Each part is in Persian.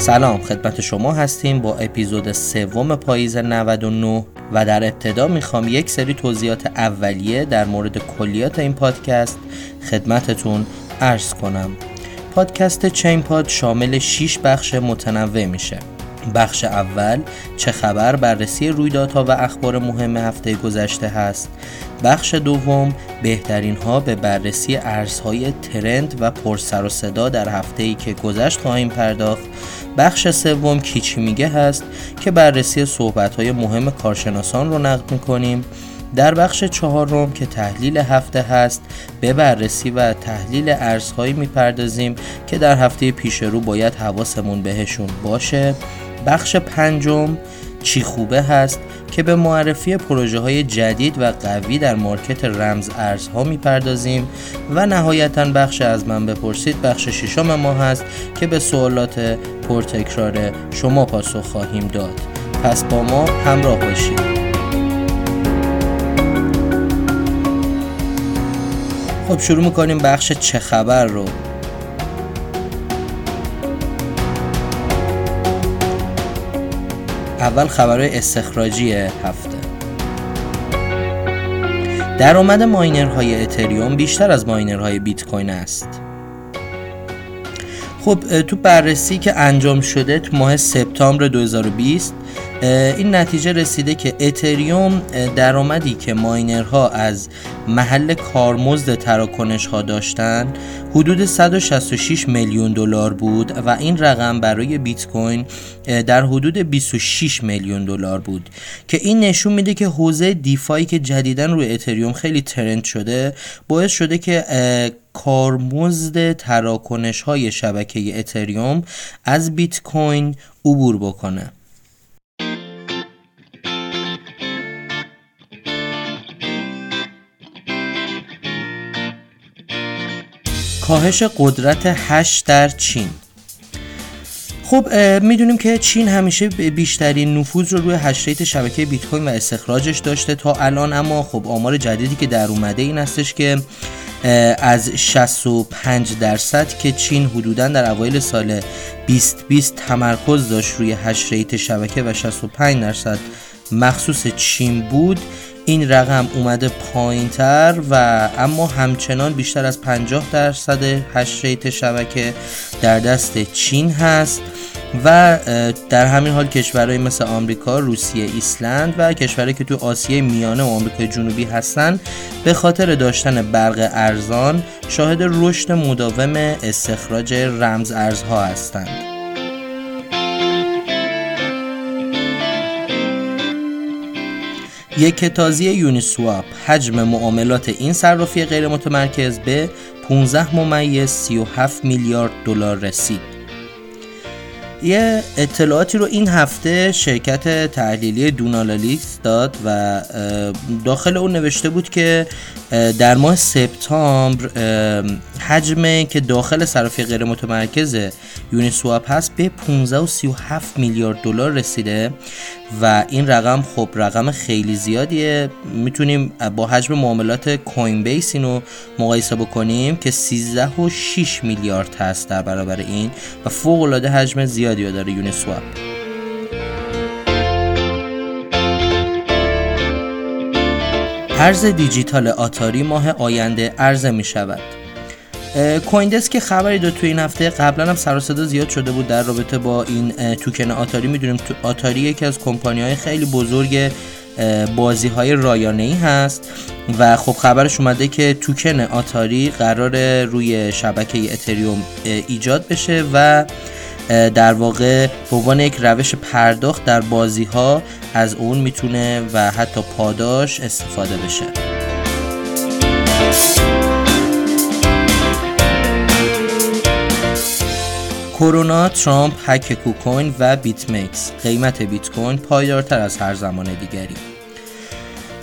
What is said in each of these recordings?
سلام خدمت شما هستیم با اپیزود سوم پاییز 99 و در ابتدا می‌خوام یک سری توضیحات اولیه در مورد کلیات این پادکست خدمتتون عرض کنم. پادکست چین پاد شامل 6 بخش متنوع میشه. بخش اول چه خبر بررسی رویدادها و اخبار مهم هفته گذشته هست. بخش دوم بهترین ها به بررسی ارزهای ترند و پرسر و صدا در هفته ای که گذشت خواهیم پرداخت. بخش سوم کیچی میگه هست که بررسی صحبت های مهم کارشناسان رو نقد می‌کنیم. در بخش چهارم که تحلیل هفته هست به بررسی و تحلیل ارزهایی می‌پردازیم که در هفته پیش رو باید حواسمون بهشون باشه. بخش پنجم چی خوبه هست که به معرفی پروژه های جدید و قوی در مارکت رمز ارزها می‌پردازیم و نهایتا بخش از من بپرسید بخش ششم ما هست که به سوالات پرتکرار شما پاسخ خواهیم داد. پس با ما همراه باشید. خب شروع می‌کنیم بخش چه خبر رو. اول خبرهای استخراجی هفته. درآمد ماینرهای اتریوم بیشتر از ماینرهای بیت کوین است. خب تو بررسی که انجام شده تو ماه سپتامبر 2020 این نتیجه رسیده که اتریوم درآمدی که ماینرها از محل کارمزد تراکنش ها داشتن حدود 166 میلیون دلار بود و این رقم برای بیت کوین در حدود 26 میلیون دلار بود که این نشون میده که حوزه دیفایی که جدیدا روی اتریوم خیلی ترند شده باعث شده که کارمزد تراکنش های شبکه اتریوم از بیت کوین عبور بکنه. کاهش قدرت hash در چین. خب می‌دونیم که چین همیشه بیشترین نفوذ رو روی hash شبکه بیت کوین و استخراجش داشته تا الان اما خب آمار جدیدی که در اومده این هستش که از 65 درصد که چین حدودا در اوایل سال 2020 تمرکز داشت روی hash شبکه و 65 درصد مخصوص چین بود این رقم اومده پایین تر و اما همچنان بیشتر از 50 درصد hash rate شبکه در دست چین هست و در همین حال کشورهای مثل آمریکا، روسیه، ایسلند و کشورهایی که تو آسیای میانه و آمریکای جنوبی هستند به خاطر داشتن برق ارزان شاهد رشد مداوم استخراج رمز ارزها هستند. یک تازی یونیسواپ حجم معاملات این صرافی غیر متمرکز به 15 ممیز 37 میلیارد دلار رسید. یه اطلاعاتی رو این هفته شرکت تحلیلی دونالالیکس داد و داخل اون نوشته بود که در ماه سپتامبر حجم که داخل صرافی غیر متمرکز یونیسواپ هست به 15 و 37 میلیارد دلار رسیده و این رقم خب رقم خیلی زیادیه. می‌تونیم با حجم معاملات کوین بیس اینو مقایسه بکنیم که 13 و 6 میلیارد هست در برابر این و فوق العاده حجم زیادی داره یونیسواپ. ارز دیجیتال آتاری ماه آینده عرضه می شود. CoinDesk که خبری داد تو این هفته قبلا هم سر زیاد شده بود در رابطه با این توکن آتاری. می‌دونیم تو آتاری یکی از کمپانی های خیلی بزرگ بازی های رایانه ای هست و خب خبرش اومده که توکن آتاری قراره روی شبکه اتریوم ایجاد بشه و در واقع به عنوان یک روش پرداخت در بازی ها از اون می‌تونه و حتی پاداش استفاده بشه. کرونا، ترامپ، هک KuCoin و BitMEX قیمت بیت کوین پایدارتر از هر زمان دیگری.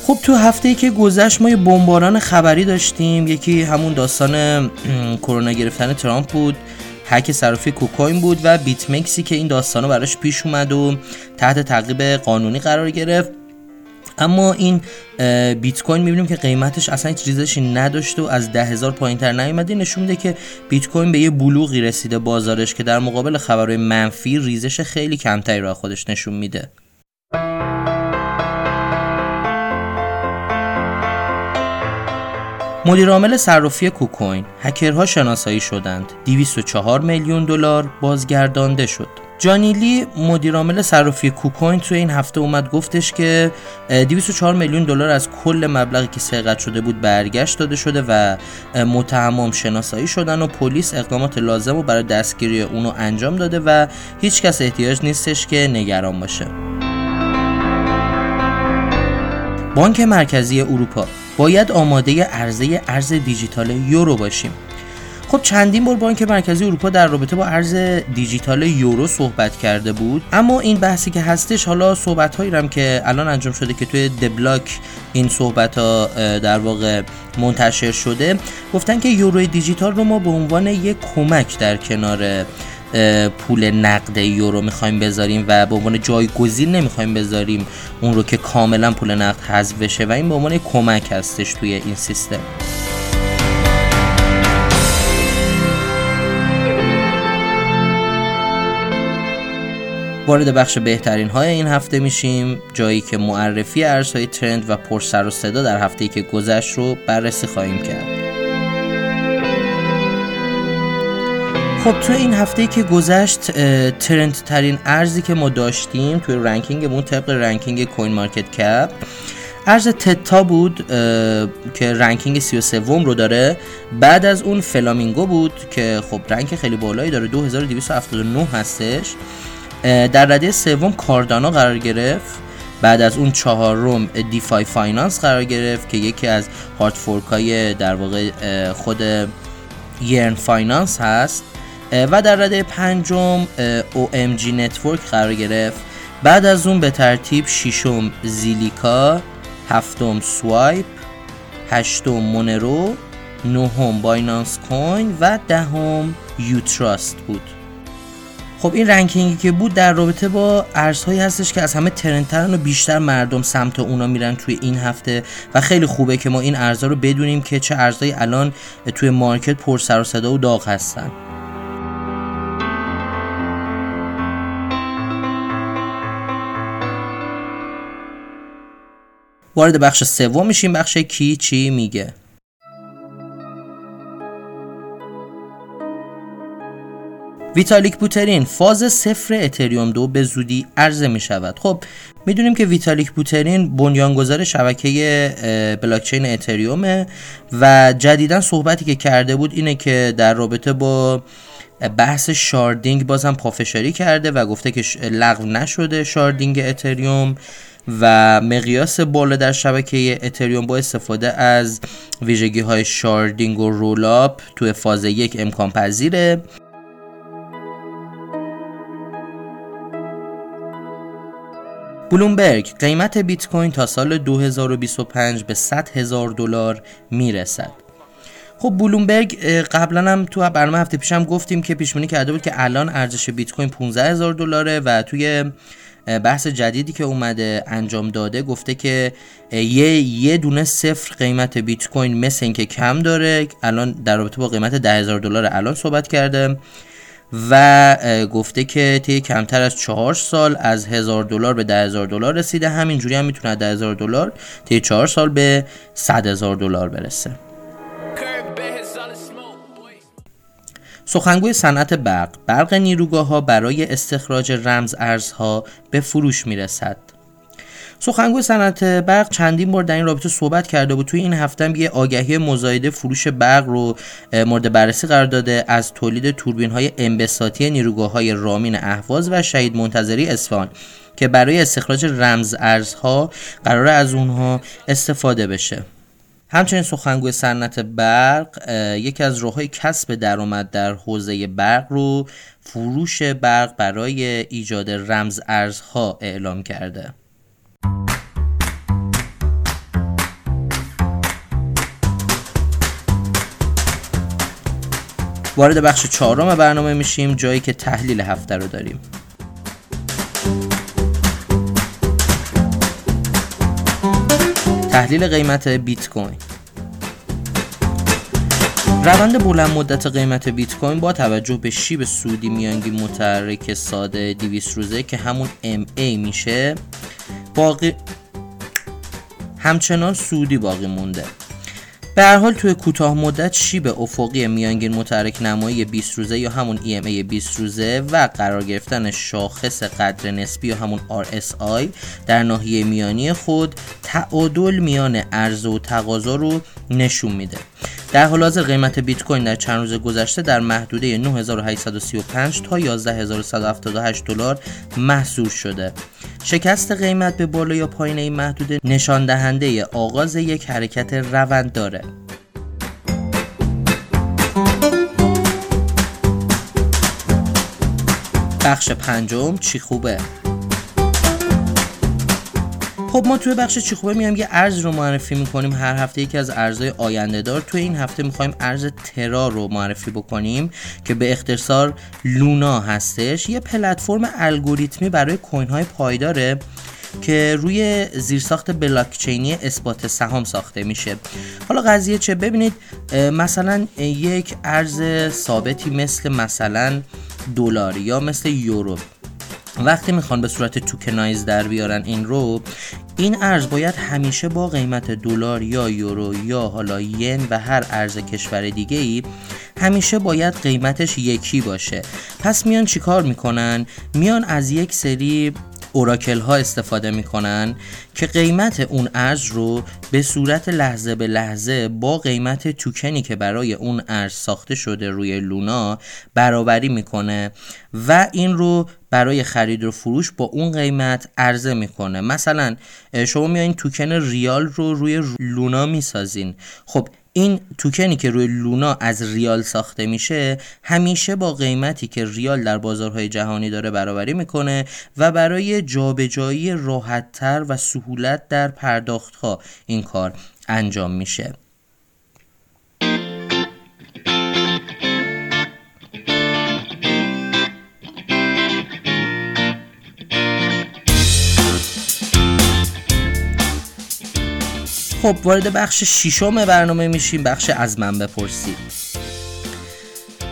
خب تو هفته ای که گذشت ما یه بمباران خبری داشتیم. یکی همون داستان کرونا گرفتن ترامپ بود. هک صرافی KuCoin بود و BitMEX ی که این داستانو براش پیش اومد و تحت تعقیب قانونی قرار گرفت. اما این بیت کوین می‌بینیم که قیمتش اصلا هیچ ریزشی نداشته و از ده هزار پایین تر نیومده نشون میده که بیت کوین به یه بلوغی رسیده بازارش که در مقابل خبرهای منفی ریزش خیلی کمتری را خودش نشون میده. مدیر عامل صرافی کوکوین هکرها شناسایی شدند. 204 میلیون دلار بازگردانده شد. جانیلی مدیرعامل صرافی کوکوین توی این هفته اومد گفتش که 204 میلیون دلار از کل مبلغی که سرقت شده بود برگشت داده شده و متهمام شناسایی شدن و پلیس اقدامات لازم رو برای دستگیری اونو انجام داده و هیچ کس احتیاج نیستش که نگران باشه. بانک مرکزی اروپا. باید آماده عرضه ارز دیجیتال یورو باشیم. خب چندین بار بانک مرکزی اروپا در رابطه با ارز دیجیتال یورو صحبت کرده بود اما این بحثی که هستش حالا صحبت هایی هم که الان انجام شده که توی دبلاک این صحبت ها در واقع منتشر شده گفتن که یورو دیجیتال رو ما به عنوان یک کمک در کنار پول نقد یورو می‌خوایم بذاریم و به عنوان جایگزین نمی‌خوایم بذاریم اون رو که کاملا پول نقد حذف بشه و این به عنوان کمک هستش توی این سیستم. وارد بخش بهترین های این هفته میشیم جایی که معرفی ارزهای trend و پر سر و صدا در هفته که گذشت رو بررسی خواهیم کرد. خب تو این هفته که گذشت trend ترین ارزی که ما داشتیم توی ranking مون طبق ranking CoinMarketCap ارز Theta بود که ranking 33 رو داره. بعد از اون Flamingo بود که خب rank خیلی بالایی داره 2279 هستش. در رده سوم Cardano قرار گرفت. بعد از اون چهارم DeFi Finance قرار گرفت که یکی از hard fork ای در واقع خود Yearn Finance هست. و در رده پنجم OMG Network قرار گرفت. بعد از اون به ترتیب ششم Zilliqa هفتم Swipe هشتم Monero نهم Binance Coin و دهم Utrust بود. خب این رنکینگی که بود در رابطه با ارزهایی هستش که از همه ترندترن و بیشتر مردم سمت اونا میرن توی این هفته و خیلی خوبه که ما این ارزها رو بدونیم که چه ارزهایی الان توی مارکت پر سر و صدا و داغ هستن. وارد بخش سوم میشیم. بخش کی چی میگه؟ ویتالیک بوترین فاز صفر اتریوم دو به زودی عرضه می شود خب می‌دونیم که ویتالیک بوترین بنیانگذار شبکه بلاکچین اتریومه و جدیدا صحبتی که کرده بود اینه که در رابطه با بحث sharding بازم پافشاری کرده و گفته که لغو نشده sharding اتریوم. و مقیاس بالا در شبکه اتریوم با استفاده از ویژگی های sharding و rollup توی فاز یک امکان پذیره. بلومبرگ قیمت بیت کوین تا سال 2025 به 100 هزار دلار می‌رسد. خب بلومبرگ قبلا هم تو برنامه هفته پیشم گفتیم که پیش کرده بود که الان ارزش بیت کوین 15 هزار دلاره و توی بحث جدیدی که اومده انجام داده گفته که یه دونه صفر قیمت بیت کوین مثل اینکه کم داره. الان در رابطه با قیمت 10000 دلار الان صحبت کرده و گفته که طی کمتر از چهار سال از هزار دلار به ده هزار دلار رسیده. همینجوری هم می‌تونه ده هزار دلار طی چهار سال به صد هزار دلار برسه. سخنگوی صنعت برق برق نیروگاه ها برای استخراج رمز ارزها به فروش می‌رسد. سخنگوی صنعت برق چندین بار در این رابطه صحبت کرده بود. توی این هفته هم یه آگهی مزایده فروش برق رو مورد بررسی قرار داده از تولید توربین های انبساطی نیروگاه های رامین اهواز و شهید منتظری اصفهان که برای استخراج رمز ارزها قرار از اونها استفاده بشه. همچنین سخنگوی صنعت برق یکی از راههای کسب درآمد در حوزه برق رو فروش برق برای ایجاد رمز ارزها اعلام کرده. وارد بخش چهارم برنامه میشیم جایی که تحلیل هفته رو داریم. تحلیل قیمت بیت کوین روند بلند مدت قیمت بیت کوین با توجه به شیب سودی میانگین متحرک ساده 200 روزه که همون MA میشه باقی همچنان سودی باقی مونده. به هر حال توی کوتاه مدت شیب افقی میانگین متحرک نمایی 20 روزه یا همون EMA 20 روزه و قرار گرفتن شاخص قدر نسبی یا همون RSI در ناحیه میانی خود تعادل میان عرضه و تقاضا رو نشون میده. در حال حاضر قیمت بیت کوین در چند روز گذشته در محدوده 9835 تا 11178 دلار محصول شده. شکست قیمت به بالا یا پایین این محدوده نشان دهنده آغاز یک حرکت روند داره. بخش پنجم چی خوبه؟ خب ما توی بخش چی خوبه میام یه ارز رو معرفی می‌کنیم. هر هفته یکی از ارزهای آینده دار توی این هفته می‌خوایم ارز ترا رو معرفی بکنیم که به اختصار لونا هستش. یه پلتفرم الگوریتمی برای کوین های پایداره که روی زیرساخت بلاکچینی اثبات سهام ساخته میشه. حالا قضیه چه؟ ببینید مثلا یک ارز ثابتی مثل مثلا دلار یا مثل یورو. وقتی می‌خوان به صورت توکنایز در بیارن این رو این ارز باید همیشه با قیمت دلار یا یورو یا حالا ین و هر ارز کشور دیگه ای همیشه باید قیمتش یکی باشه. پس میان چیکار می‌کنن؟ میان از یک سری اوراکل ها استفاده می‌کنن که قیمت اون ارز رو به صورت لحظه به لحظه با قیمت توکنی که برای اون ارز ساخته شده روی لونا برابری می‌کنه و این رو برای خرید و فروش با اون قیمت عرضه می‌کنه. مثلا شما میایین توکن ریال رو روی لونا می‌سازین. خب این توکنی که روی لونا از ریال ساخته میشه همیشه با قیمتی که ریال در بازارهای جهانی داره برابری می‌کنه و برای جابجایی راحتتر و سهولت در پرداختها این کار انجام میشه. خب وارد بخش ششم برنامه میشیم بخش از من بپرسید.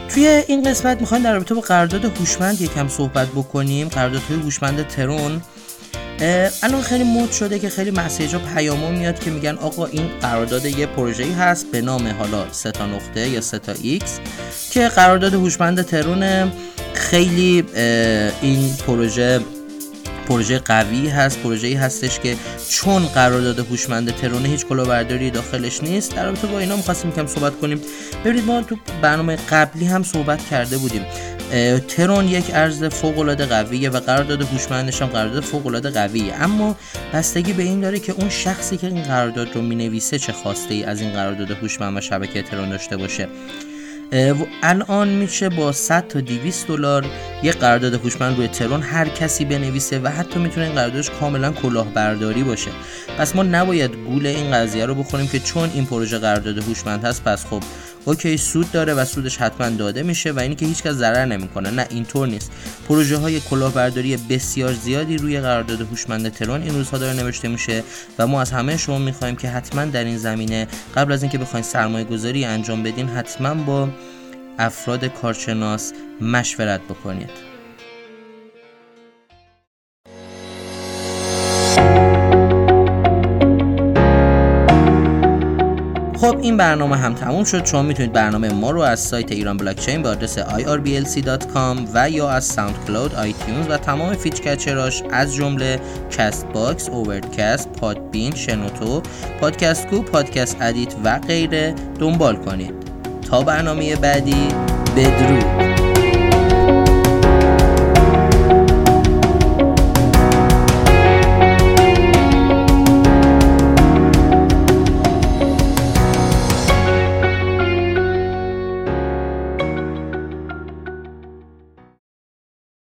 توی این قسمت می‌خوایم در رابطه با قرارداد هوشمند یکم صحبت بکنیم. قراردادهای هوشمند ترون. الان خیلی مد شده که خیلی message و پیاما میاد که میگن آقا این قرارداد یه پروژه‌ای هست به نام حالا ستا نقطه یا ستا ایکس که قرارداد هوشمند ترون خیلی این پروژه پروژه قوی هست پروژه‌ای هستش که چون قرارداد هوشمند ترونه هیچ کلاهبرداری داخلش نیست در رابطه با اینا می‌خواستیم کم صحبت کنیم. ببینید ما تو برنامه قبلی هم صحبت کرده بودیم. ترون یک ارز فوق العاده قویه و قرارداد هوشمندش هم قرارداد فوق العاده قویه. اما بستگی به این داره که اون شخصی که این قرارداد رو می‌نویسه چه خواسته ای از این قرارداد هوشمند و شبکه ترون داشته باشه. الان میشه با 100 تا 200 دلار یه قرارداد هوشمند روی ترون هر کسی بنویسه و حتی می‌تونه این قراردادش کاملا کلاهبرداری باشه. پس ما نباید گول این قضیه رو بخوریم که چون این پروژه قرارداد هوشمند هست پس خب اوکی سود داره و سودش حتما داده میشه و اینی که هیچکس ضرر نمی‌کنه. نه اینطور نیست. پروژه های کلاهبرداری بسیار زیادی روی قرارداد هوشمند ترون این روزها داره نوشته میشه و ما از همه شما می‌خوایم که حتما در این زمینه قبل از اینکه بخواین سرمایه گذاری انجام بدین حتما با افراد کارشناس مشورت بکنید. این برنامه هم تموم شد. شما می‌تونید برنامه ما رو از سایت ایران بلاکچین به آدرس irblc.com و یا از SoundCloud iTunes و تمام podcatcher اش از جمله Castbox، Overcast، Podbean، شنوتو، Podcast Co، Podcast Addict و غیره دنبال کنید. تا برنامه بعدی بدرود.